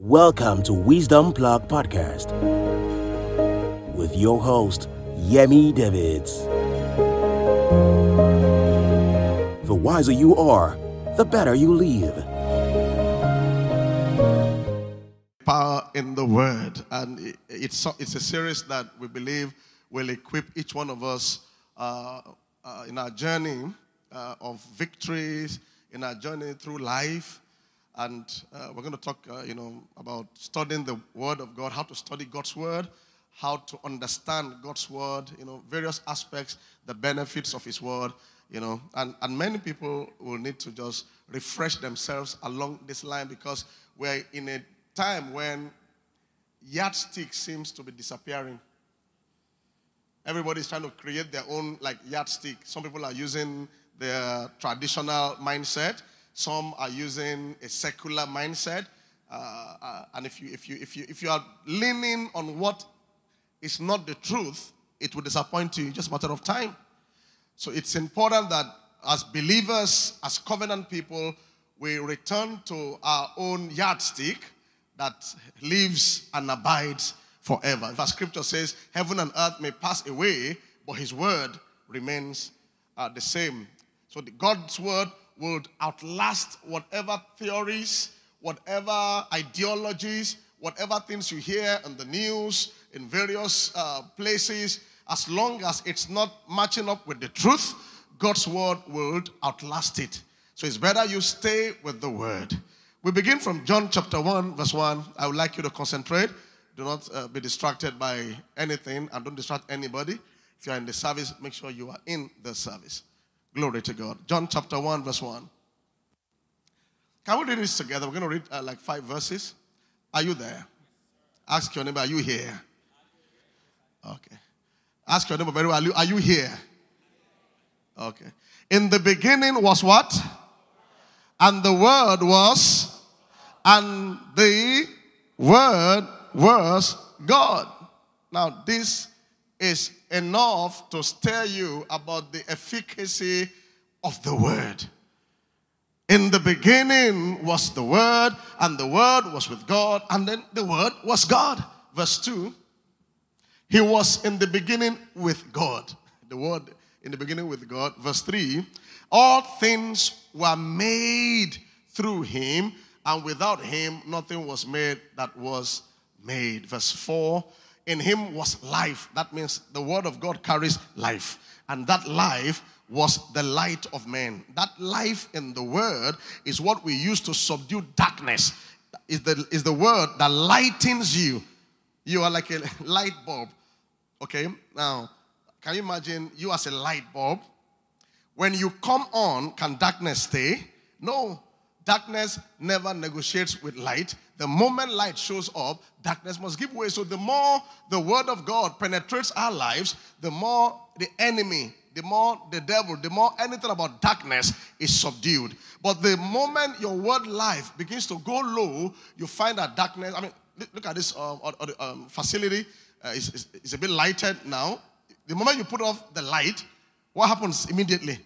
Welcome to Wisdom Plug Podcast with your host, Yemi Davids. The wiser you are, the better you live. Power in the Word. And it's, it's a series that we believe will equip each one of us uh, uh, in our journey uh, of victories, in our journey through life. And uh, we're going to talk, uh, you know, about studying the Word of God, how to study God's Word, how to understand God's Word, you know, various aspects, the benefits of His Word, you know. And, and many people will need to just refresh themselves along this line because we're in a time when yardstick seems to be disappearing. Everybody's trying to create their own like yardstick. Some people are using their traditional mindset. Some are using a secular mindset. Uh, uh, and if you, if, you, if, you, if you are leaning on what is not the truth, it will disappoint you. Just a matter of time. So it's important that as believers, as covenant people, we return to our own yardstick that lives and abides forever. In scripture says, Heaven and earth may pass away, but his word remains uh, the same. So the, God's word will outlast whatever theories, whatever ideologies, whatever things you hear in the news, in various uh, places, as long as it's not matching up with the truth, God's word will outlast it. So it's better you stay with the word. We begin from John chapter 1, verse 1. I would like you to concentrate. Do not uh, be distracted by anything and don't distract anybody. If you are in the service, make sure you are in the service. Glory to God. John chapter 1, verse 1. Can we read this together? We're going to read uh, like five verses. Are you there? Ask your neighbor, are you here? Okay. Ask your neighbor very well, are you, are you here? Okay. In the beginning was what? And the word was, and the word was God. Now, this is enough to tell you about the efficacy of the word. In the beginning was the Word, and the Word was with God, and then the Word was God. Verse 2 He was in the beginning with God. The Word in the beginning with God. Verse 3 All things were made through Him, and without Him nothing was made that was made. Verse 4 In Him was life. That means the Word of God carries life, and that life was the light of men. That life in the word is what we use to subdue darkness. Is the, is the word that lightens you. You are like a light bulb. Okay? Now, can you imagine you as a light bulb? When you come on, can darkness stay? No. Darkness never negotiates with light. The moment light shows up, darkness must give way. So, the more the word of God penetrates our lives, the more the enemy the more the devil, the more anything about darkness is subdued. But the moment your word life begins to go low, you find that darkness. I mean, look at this um, um, facility. Uh, it's, it's, it's, a bit lighted now. The moment you put off the light, what happens immediately?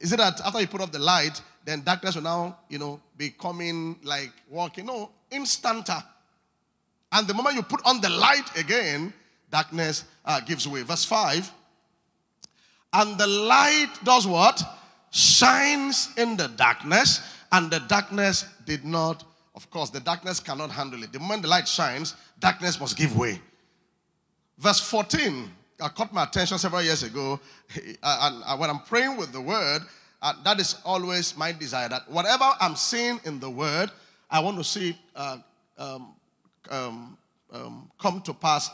Is it that after you put off the light, then darkness will now, you know, be coming like walking? No, instanta. And the moment you put on the light again, darkness uh, gives way. Verse 5 and the light does what? Shines in the darkness, and the darkness did not, of course, the darkness cannot handle it. The moment the light shines, darkness must give way. Verse 14, I caught my attention several years ago, uh, and uh, when I'm praying with the word, uh, that is always my desire that whatever I'm seeing in the word, I want to see uh, um, um, um, come to pass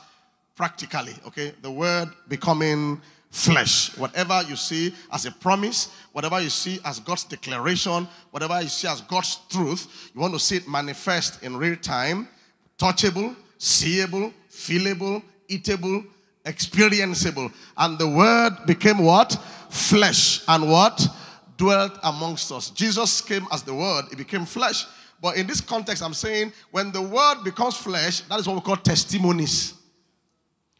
practically. Okay, the word becoming flesh. Whatever you see as a promise, whatever you see as God's declaration, whatever you see as God's truth, you want to see it manifest in real time, touchable, seeable, feelable, eatable, experienceable. And the word became what? Flesh. And what? Dwelt amongst us. Jesus came as the word, it became flesh. But in this context, I'm saying when the word becomes flesh, that is what we call testimonies.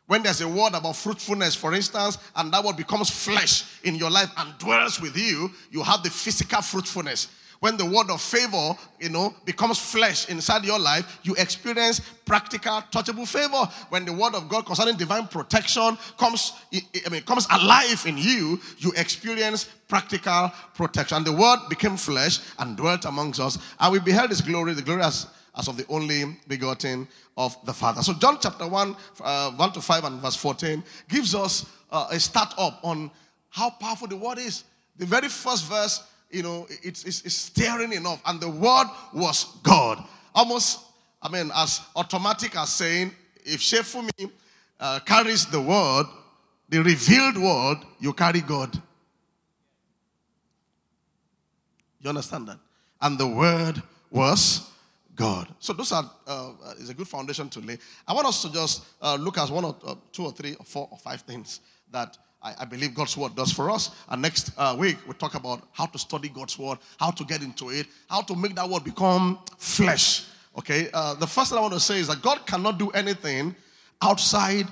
When there's a word about fruitfulness, for instance, and that word becomes flesh in your life and dwells with you, you have the physical fruitfulness. When the word of favor, you know, becomes flesh inside your life, you experience practical, touchable favor. When the word of God concerning divine protection comes, I mean, comes alive in you, you experience practical protection. And the word became flesh and dwelt amongst us, and we beheld his glory, the glory as, as of the only begotten of the Father. So John chapter 1, uh, 1 to 5 and verse 14 gives us uh, a start up on how powerful the word is. The very first verse you know, it's, it's, it's staring enough. And the word was God. Almost, I mean, as automatic as saying, if Shefumi uh, carries the word, the revealed word, you carry God. You understand that? And the word was God. So those are uh, is a good foundation to lay. I want us to just uh, look at one or uh, two or three or four or five things that I, I believe God's word does for us. And next uh, week, we'll talk about how to study God's word, how to get into it, how to make that word become flesh. Okay, uh, the first thing I want to say is that God cannot do anything outside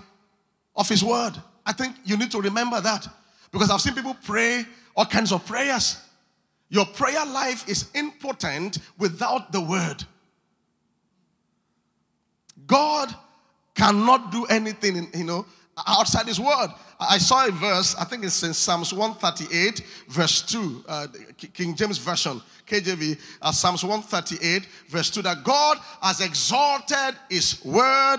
of His word. I think you need to remember that because I've seen people pray all kinds of prayers. Your prayer life is impotent without the word. God cannot do anything, you know, outside His word. I saw a verse, I think it's in Psalms 138, verse 2, uh, King James Version, KJV, uh, Psalms 138, verse 2, that God has exalted his word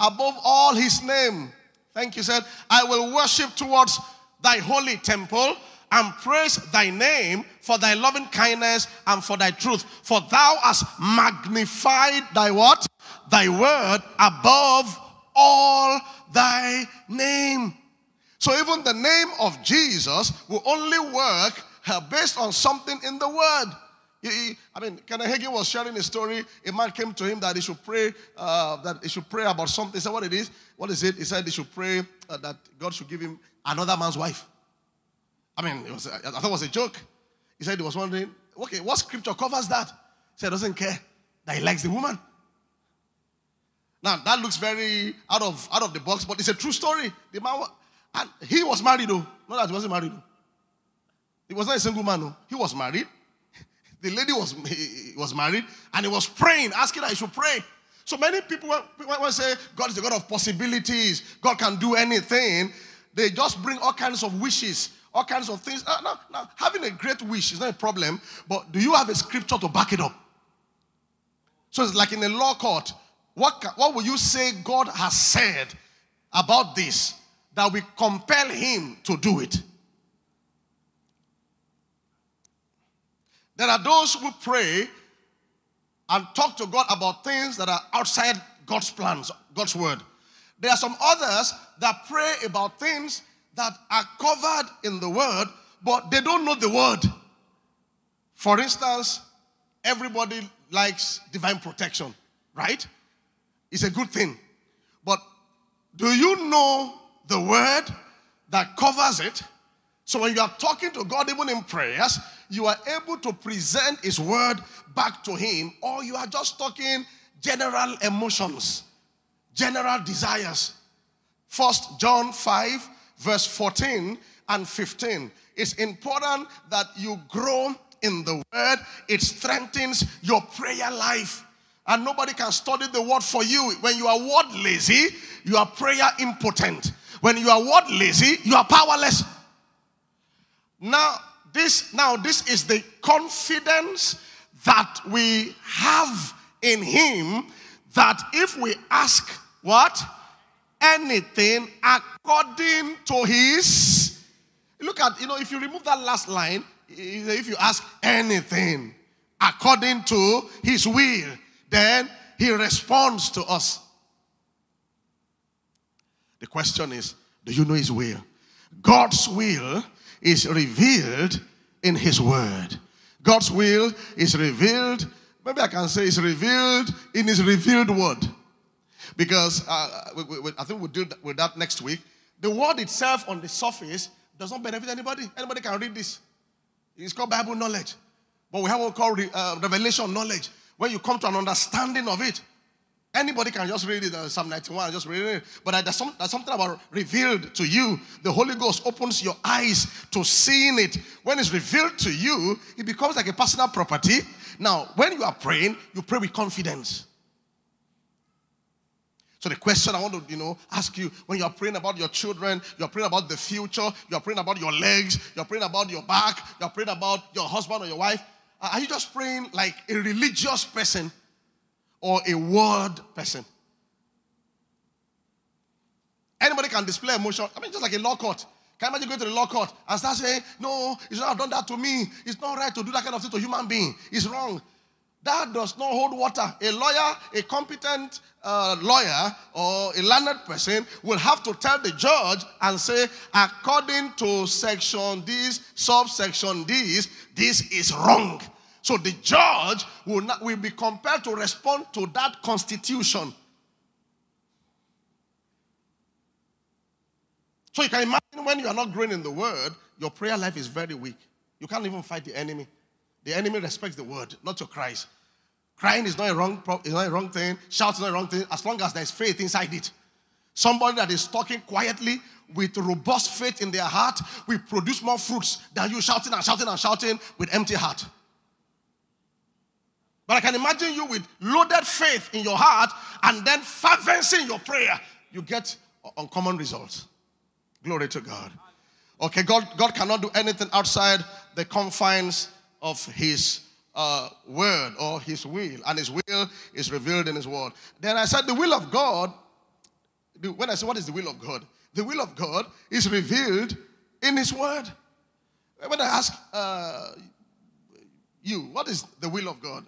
above all his name. Thank you, said, I will worship towards thy holy temple and praise thy name for thy loving kindness and for thy truth. For thou hast magnified thy what? Thy word above all thy name. So even the name of Jesus will only work uh, based on something in the word. I mean, Kenneth Hagin was sharing a story. A man came to him that he should pray, uh, that he should pray about something. He said, "What it is? What is it?" He said he should pray uh, that God should give him another man's wife. I mean, it was, I thought it was a joke. He said he was wondering, okay, what scripture covers that? He said doesn't care that he likes the woman. Now that looks very out of out of the box, but it's a true story. The man and he was married, though. Not that he wasn't married. Though. He was not a single man. Though. He was married. The lady was, was married, and he was praying, asking that he should pray. So many people, when, when say God is a God of possibilities, God can do anything, they just bring all kinds of wishes, all kinds of things. Uh, now, now, having a great wish is not a problem, but do you have a scripture to back it up? So it's like in a law court. What, what will you say God has said about this? that we compel him to do it. There are those who pray and talk to God about things that are outside God's plans, God's word. There are some others that pray about things that are covered in the word, but they don't know the word. For instance, everybody likes divine protection, right? It's a good thing. But do you know the word that covers it. So when you are talking to God, even in prayers, you are able to present His word back to Him, or you are just talking general emotions, general desires. First John 5, verse 14 and 15. It's important that you grow in the word, it strengthens your prayer life. And nobody can study the word for you. When you are word lazy, you are prayer impotent. When you are word lazy, you are powerless. Now, this now this is the confidence that we have in him that if we ask what anything according to his look at you know if you remove that last line if you ask anything according to his will then he responds to us the question is do you know His will? God's will is revealed in His Word. God's will is revealed, maybe I can say it's revealed in His revealed Word. Because uh, we, we, I think we'll deal with that next week. The Word itself on the surface does not benefit anybody. Anybody can read this. It's called Bible knowledge. But we have what we call uh, revelation knowledge. When you come to an understanding of it, Anybody can just read it, uh, Psalm 91, just read it. But there's, some, there's something about revealed to you. The Holy Ghost opens your eyes to seeing it. When it's revealed to you, it becomes like a personal property. Now, when you are praying, you pray with confidence. So the question I want to, you know, ask you when you are praying about your children, you're praying about the future, you're praying about your legs, you're praying about your back, you're praying about your husband or your wife. Are you just praying like a religious person or a word person? Anybody can display emotion. I mean, just like a law court. Can you imagine going to the law court and start saying, No, he's not have done that to me. It's not right to do that kind of thing to a human being. It's wrong. That does not hold water. A lawyer, a competent uh, lawyer or a learned person will have to tell the judge and say, according to section this, subsection this, this is wrong. So the judge will, not, will be compelled to respond to that constitution. So you can imagine when you are not growing in the word, your prayer life is very weak. You can't even fight the enemy. The enemy respects the word, not your cries. Crying is not a wrong, is not a wrong thing. Shouting is not a wrong thing, as long as there's faith inside it. Somebody that is talking quietly with robust faith in their heart will produce more fruits than you shouting and shouting and shouting with empty heart. But I can imagine you with loaded faith in your heart and then fervency in your prayer. You get uncommon results. Glory to God. Okay, God, God cannot do anything outside the confines of His uh, word or His will, and His will is revealed in His word. Then I said, the will of God. When I say what is the will of God, the will of God is revealed in His word. When I ask uh, you, what is the will of God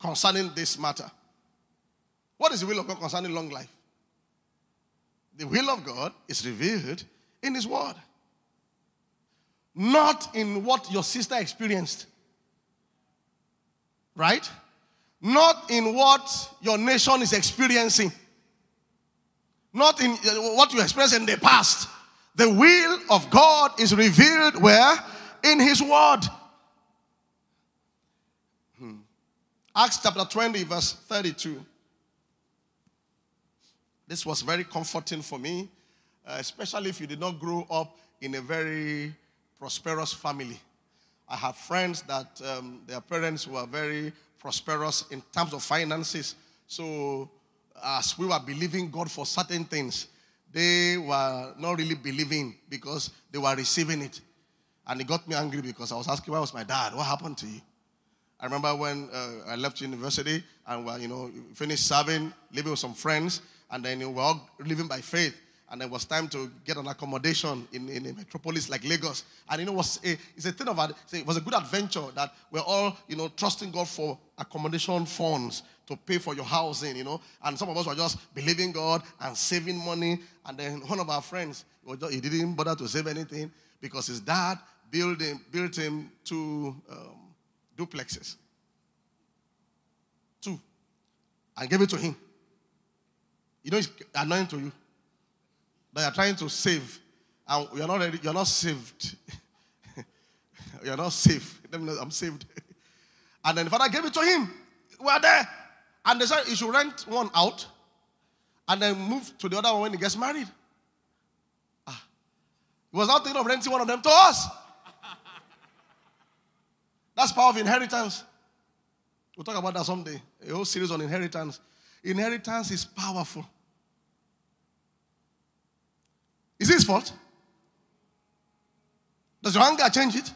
concerning this matter? What is the will of God concerning long life? The will of God is revealed in His word, not in what your sister experienced right? Not in what your nation is experiencing, not in uh, what you experienced in the past. The will of God is revealed where? In His Word. Hmm. Acts chapter 20, verse 32. This was very comforting for me, uh, especially if you did not grow up in a very prosperous family. I have friends that um, their parents were very prosperous in terms of finances. So, as we were believing God for certain things, they were not really believing because they were receiving it. And it got me angry because I was asking, where was my dad? What happened to you? I remember when uh, I left university and we you know, finished serving, living with some friends, and then we were all living by faith and it was time to get an accommodation in, in a metropolis like Lagos. And you know, it was a, it's a thing of it was a good adventure that we're all you know trusting God for accommodation funds to pay for your housing, you know. And some of us were just believing God and saving money. And then one of our friends, he didn't bother to save anything because his dad built him, built him two um, duplexes, two, and gave it to him. You know, it's annoying to you that you're trying to save, and you're not ready, you're not saved. you're not safe. I'm saved. and then the father gave it to him. We are there. And they said he should rent one out and then move to the other one when he gets married. Ah. He was not thinking of renting one of them to us. That's power of inheritance. We'll talk about that someday. A whole series on inheritance. Inheritance is powerful. Is it his fault? Does your anger change it?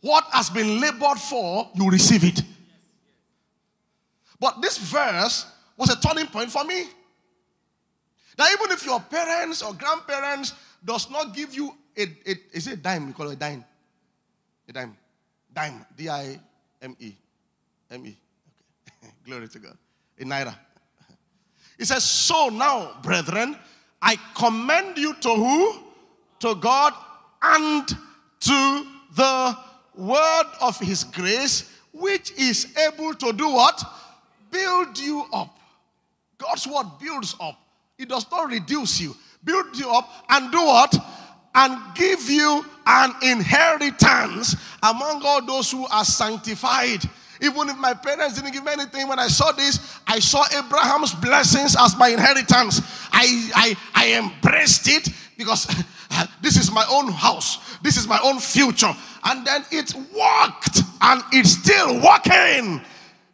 What has been labored for, you receive it. But this verse was a turning point for me. That even if your parents or grandparents does not give you a, a is it a dime? We call it a dime. A dime. Dime. D-I-M-E. M-E. Okay. Glory to God. A naira. It says, So now, brethren, I commend you to who? To God and to the word of his grace, which is able to do what? Build you up. God's word builds up. It does not reduce you. Build you up and do what? And give you an inheritance among all those who are sanctified. Even if my parents didn't give me anything, when I saw this, I saw Abraham's blessings as my inheritance. I, I, I embraced it because this is my own house, this is my own future. And then it worked, and it's still working.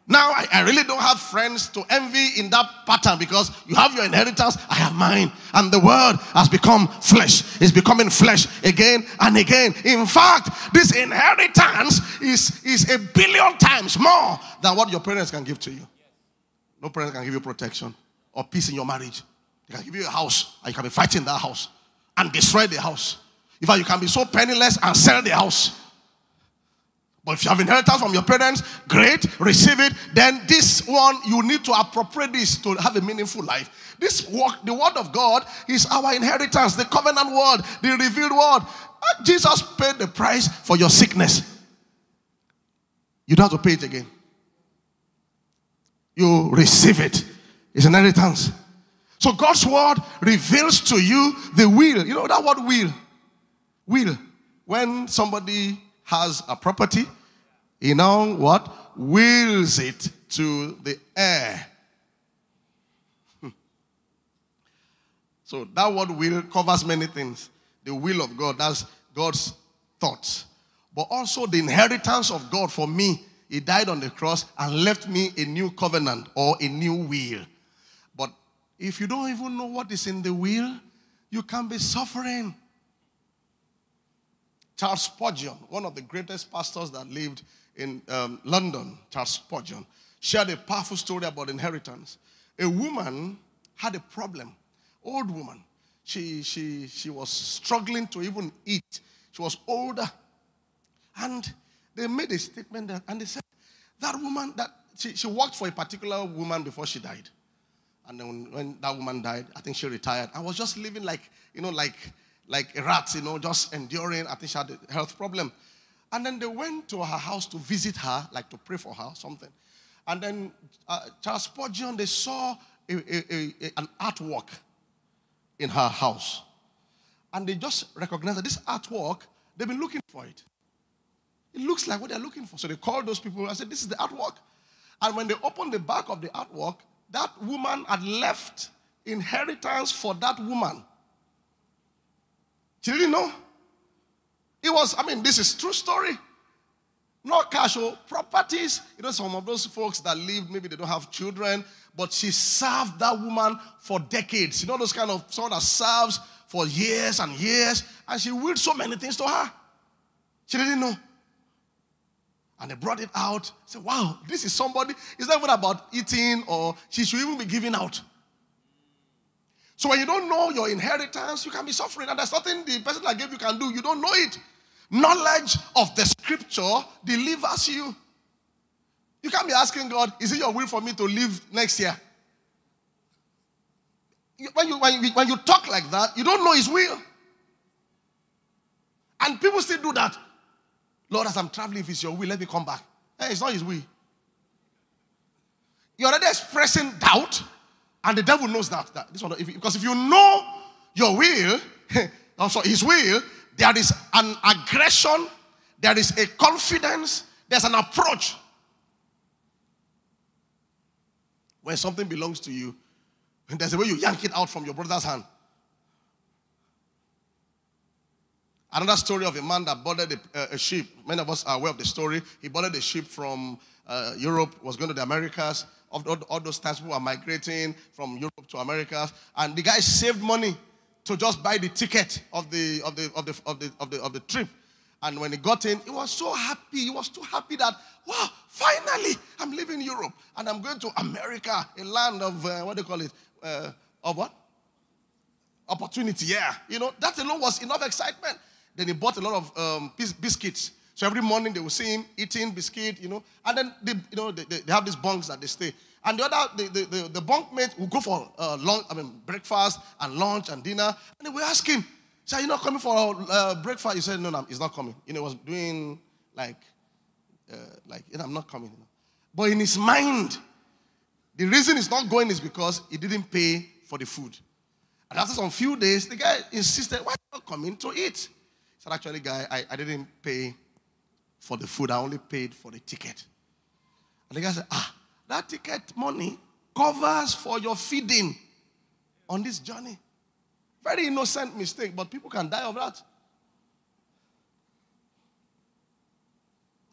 Now, I, I, really don't have friends to envy in that pattern because you have your inheritance, I have mine. And the word has become flesh. It's becoming flesh again and again. In fact, this inheritance is, is a billion times more than what your parents can give to you. No parent can give you protection or peace in your marriage. They can give you a house and you can be fighting that house and destroy the house. In fact, you can be so penniless and sell the house. But if you have inheritance from your parents, great, receive it. Then this one, you need to appropriate this to have a meaningful life. This work, the word of God is our inheritance, the covenant word, the revealed word. Uh, Jesus paid the price for your sickness. You don't have to pay it again. You receive it. It's an inheritance. So God's word reveals to you the will. You know that word will? Will. When somebody has a property he now what? Wills it to the. Hmm. so that word will covers many things. The will of God, that's God's thoughts. But also the inheritance of God for me. He died on the cross and left me a new covenant or a new will. But if you don't even know what is in the will, you can be suffering. Charles Spurgeon, one of the greatest pastors that lived in um, London, Charles Spurgeon, shared a powerful story about inheritance. A woman had a problem, old woman. She, she, she was struggling to even eat. She was older. And they made a statement that, and they said, that woman, that she, she worked for a particular woman before she died. And then when, that woman died, I think she retired. I was just living like, you know, like, like a rat, you know, just enduring. I think she had a health problem. And then they went to her house to visit her, like to pray for her, something. And then uh, Charles Spurgeon, they saw a, a, a, an artwork in her house. And they just recognized that this artwork, they've been looking for it. It looks like what they're looking for. So they called those people and said, This is the artwork. And when they opened the back of the artwork, that woman had left inheritance for that woman. She didn't know. It was, I mean, this is true story. Not casual properties. You know, some of those folks that live, maybe they don't have children, but she served that woman for decades. You know, those kind of someone that serves for years and years, and she willed so many things to her. She didn't know. And they brought it out. Said, wow, this is somebody. It's not even about eating or she should even be giving out. So when you don't know your inheritance, you can be suffering. And there's nothing the person that gave you can do. You don't know it. Knowledge of the scripture delivers you. You can't be asking God, is it your will for me to live next year? When you, when you, when you talk like that, you don't know his will. And people still do that. Lord, as I'm traveling, if it's your will, let me come back. Hey, it's not his will. You're already expressing doubt, and the devil knows that. that this one, if, because if you know your will, also his will, there is an aggression, there is a confidence, there's an approach. When something belongs to you, there's a way you yank it out from your brother's hand. Another story of a man that boarded a, uh, a sheep. Many of us are aware of the story. He boarded a ship from uh, Europe, was going to the Americas. All, all, all those times people were migrating from Europe to Americas. And the guy saved money to just buy the ticket of the of the of the of the of the, of the trip. And when he got in, he was so happy. He was too happy that, wow, finally, I'm leaving Europe and I'm going to America, a land of, uh, what do you call it? Uh, of what? Opportunity, yeah. You know, that alone was enough excitement. Then he bought a lot of um, bis- biscuits. So every morning they will see him eating biscuit, you know. And then, they, you know, they, they have these bunks that they stay. And the other, the, the, the, the bunkmate will go for uh, lunch, I mean, breakfast and lunch and dinner. And we ask him, say, you're not coming for uh, breakfast? He said, no, no, he's not coming. You know, he was doing like, uh, like, you know, I'm not coming. You know. But in his mind, the reason he's not going is because he didn't pay for the food. And after some few days, the guy insisted, why you not coming to eat? He said, actually, guy, I, I didn't pay for the food. I only paid for the ticket. And the guy said, Ah, that ticket money covers for your feeding on this journey. Very innocent mistake, but people can die of that.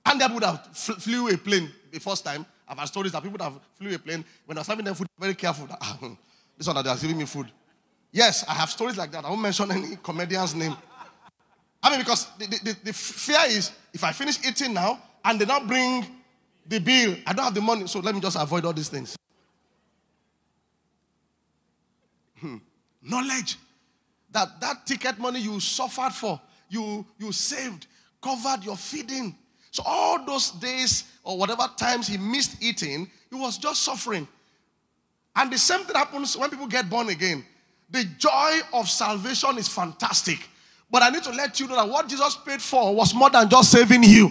And they would have flew a plane the first time. I've had stories that people that flew a plane when I was having them food, very careful. Ah, this one that they are giving me food. Yes, I have stories like that. I won't mention any comedian's name. I mean, because the, the, the fear is if I finish eating now and they don't bring the bill, I don't have the money, so let me just avoid all these things. Hmm. Knowledge that that ticket money you suffered for, you, you saved, covered your feeding. So all those days or whatever times he missed eating, he was just suffering. And the same thing happens when people get born again. The joy of salvation is fantastic. But I need to let you know that what Jesus paid for was more than just saving you.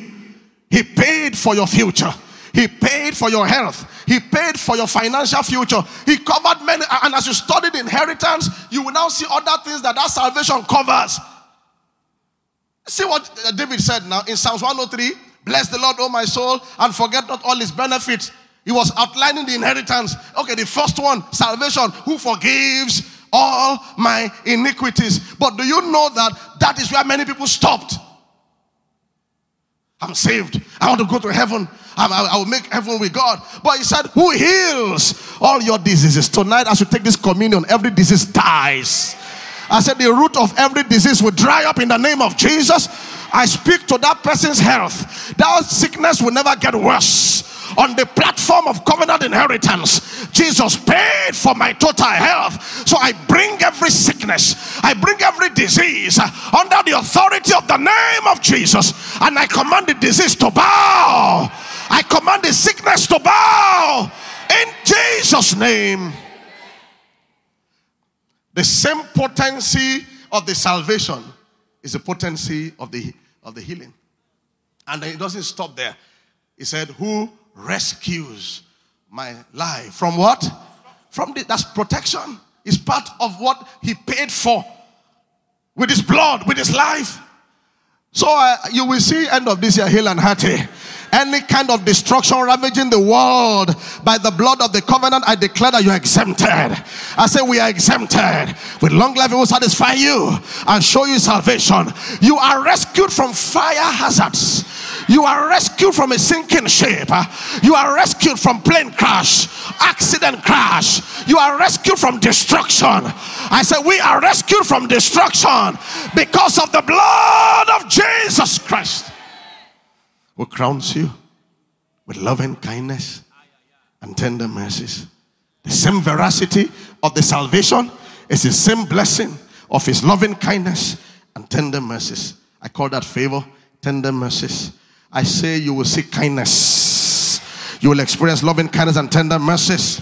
He paid for your future. He paid for your health. He paid for your financial future. He covered many. And as you studied inheritance, you will now see other things that that salvation covers. See what uh, David said now in Psalms 103 Bless the Lord, O my soul, and forget not all his benefits. He was outlining the inheritance. Okay, the first one, salvation, who forgives all my iniquities. But do you know that that is where many people stopped? I'm saved. I want to go to heaven. I, I will make heaven with God. But he said, Who heals all your diseases? Tonight, as you take this communion, every disease dies. I said, The root of every disease will dry up in the name of Jesus. I speak to that person's health. That sickness will never get worse on the platform of covenant inheritance, Jesus paid for my total health. So I bring every sickness, I bring every disease under the authority of the name of Jesus, and I command the disease to bow. I command the sickness to bow in Jesus' name. The same potency of the salvation is the potency of the of the healing. And it doesn't stop there. He said, Who rescues my life. From what? From the, that's protection. It's part of what he paid for with his blood, with his life. So uh, you will see end of this year, hale and hearty. Any kind of destruction ravaging the world by the blood of the covenant, I declare that you are exempted. I say we are exempted. With long life, it will satisfy you and show you salvation. You are rescued from fire hazards. You are rescued from a sinking ship. You are rescued from plane crash, accident crash. You are rescued from destruction. I said, We are rescued from destruction because of the blood of Jesus Christ, who crowns you with loving kindness and tender mercies. The same veracity of the salvation is the same blessing of his loving kindness and tender mercies. I call that favor, tender mercies. I say you will see kindness. You will experience loving kindness and tender mercies.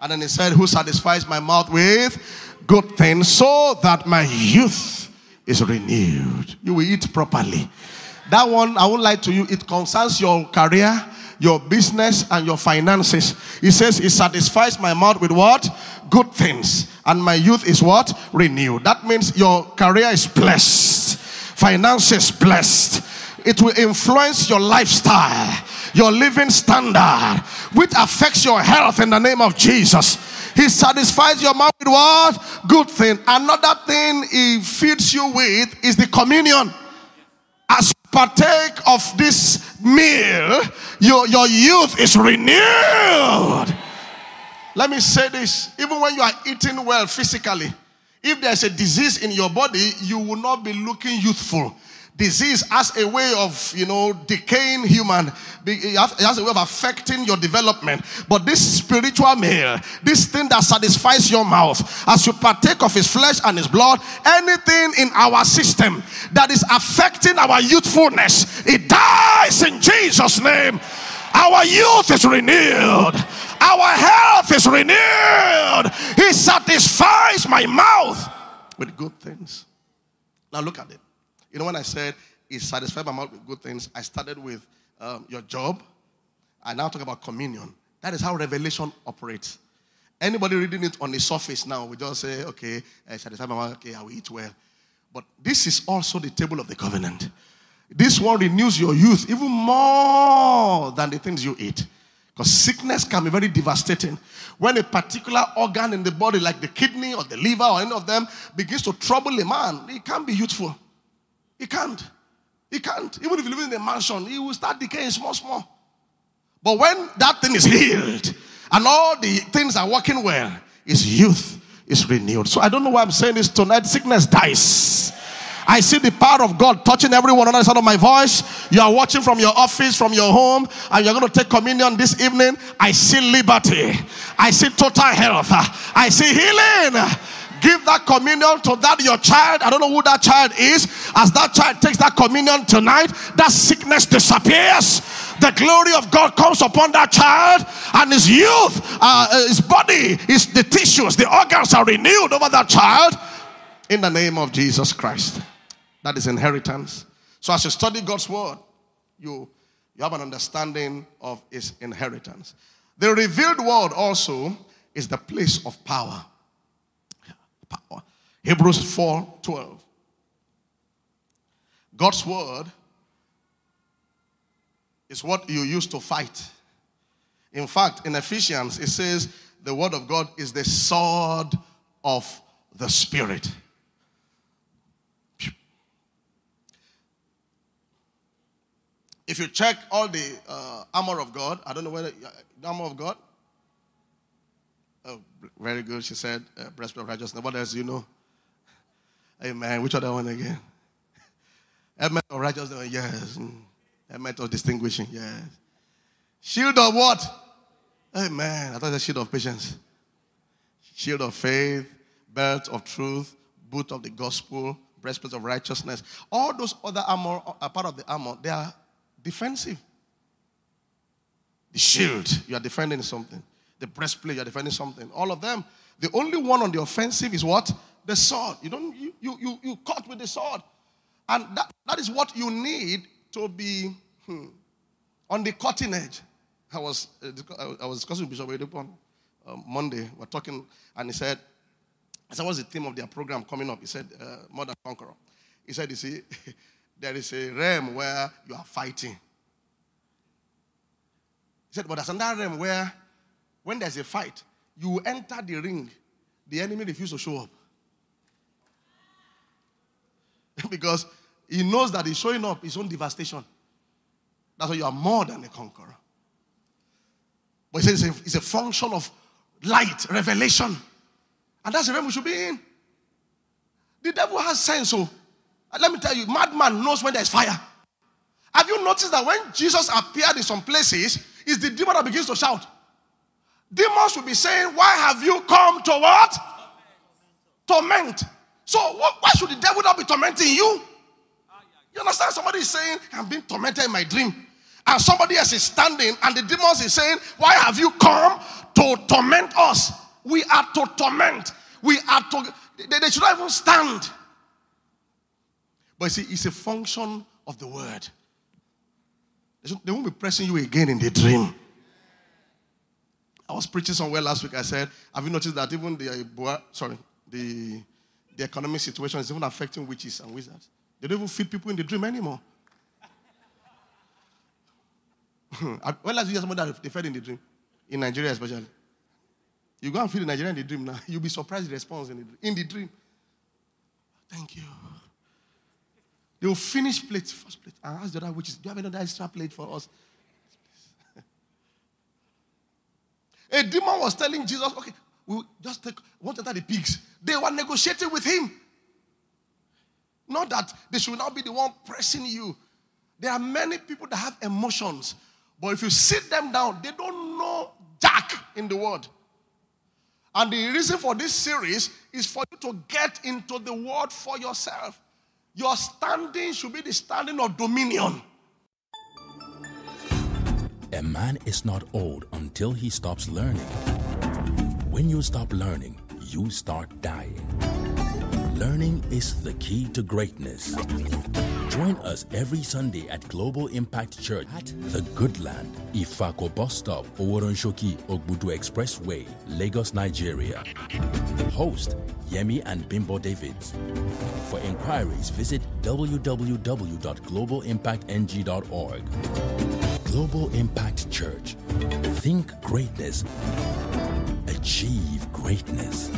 And then he said, Who satisfies my mouth with good things so that my youth is renewed? You will eat properly. That one, I won't lie to you, it concerns your career, your business, and your finances. He says, It satisfies my mouth with what? Good things. And my youth is what? Renewed. That means your career is blessed, finances blessed it will influence your lifestyle, your living standard, which affects your health in the name of Jesus. He satisfies your mouth with what? Good thing. Another thing he feeds you with is the communion. As you partake of this meal, your, your youth is renewed. Let me say this even when you are eating well physically, if there's a disease in your body, you will not be looking youthful disease as a way of, you know, decaying human. It has a way of affecting your development. But this spiritual meal, this thing that satisfies your mouth, as you partake of his flesh and his blood, anything in our system that is affecting our youthfulness, it dies in Jesus' name. Our youth is renewed. Our health is renewed. He satisfies my mouth with good things. Now look at it. You know, when I said it's satisfied my mouth with good things, I started with um, your job. I now talk about communion. That is how revelation operates. Anybody reading it on the surface now we just say, okay, I satisfy my mouth, okay, I will eat well. But this is also the table of the covenant. This one renews your youth even more than the things you eat. Because sickness can be very devastating. When a particular organ in the body, like the kidney or the liver or any of them, begins to trouble a man, he can't be youthful. He can't. He can't. Even if he lives in a mansion, he will start decaying small, small. But when that thing is healed and all the things are working well, his youth is renewed. So I don't know why I'm saying this tonight. Sickness dies. I see the power of God touching everyone on the side of my voice. You are watching from your office, from your home, and you're going to take communion this evening. I see liberty. I see total health. I see healing. Give that communion to that your child. I don't know who that child is. As that child takes that communion tonight, that sickness disappears. The glory of God comes upon that child, and his youth, uh, his body, his the tissues, the organs are renewed over that child in the name of Jesus Christ. That is inheritance. So as you study God's word, you, you have an understanding of his inheritance. The revealed word also is the place of power. Hebrews 4 12. God's word is what you use to fight. In fact, in Ephesians, it says the word of God is the sword of the Spirit. If you check all the uh, armor of God, I don't know whether uh, armor of God. Oh, very good. She said, uh, breastplate of righteousness. What else do you know? Amen. Which other one again? Helmet of righteousness. Yes. Mm. Helmet of distinguishing. Yes. Shield of what? Amen. I thought it shield of patience. Shield of faith, belt of truth, boot of the gospel, breastplate of righteousness. All those other armor are part of the armor. They are defensive. The shield, you are defending something. The breastplate, you are defending something. All of them. The only one on the offensive is what? The sword. You don't you you you, you cut with the sword. And that, that is what you need to be hmm, on the cutting edge. I was uh, I was discussing with Bishop Oyedepo on uh, Monday. We're talking, and he said, I said, what's the theme of their program coming up? He said, uh, More Than Conqueror. He said, you see, there is a realm where you are fighting. He said, but there's another realm where when there's a fight, you enter the ring, the enemy refuses to show up. because he knows that he's showing up his own devastation. That's why you are more than a conqueror. But he says it's a, it's a function of light, revelation. And that's the realm we should be in. The devil has sense, oh. so let me tell you, madman knows when there's fire. Have you noticed that when Jesus appeared in some places, it's the demon that begins to shout. Demons will be saying, Why have you come to what? Torment. So, why should the devil not be tormenting you? You understand? Somebody is saying, I'm being tormented in my dream. And somebody else is standing, and the demons is saying, Why have you come to torment us? We are to torment. We are to. They, they should not even stand. But see, it's a function of the word. They won't be pressing you again in the dream. I was preaching somewhere last week. I said, Have you noticed that even the sorry, the the economic situation is even affecting witches and wizards? They don't even feed people in the dream anymore. well, as you hear somebody that they fed in the dream? In Nigeria, especially. You go and feed the Nigerian in the dream now. You'll be surprised the response in the, in the dream. Thank you. They will finish plate, first plate, and ask the other witches, Do you have another extra plate for us? A demon was telling Jesus, Okay, we'll just take one of the pigs. They were negotiating with him. Not that they should not be the one pressing you. There are many people that have emotions, but if you sit them down, they don't know jack in the world. And the reason for this series is for you to get into the word for yourself. Your standing should be the standing of dominion. A man is not old until he stops learning. When you stop learning, you start dying. Learning is the key to greatness. Join us every Sunday at Global Impact Church at The Good Land, Ifako Bus Stop, Oworonshoki, Gbagada Expressway, Lagos, Nigeria. Host Yemi and Bimbo Davids. For inquiries, visit www.globalimpactng.org. Global Impact Church. Think greatness, achieve greatness.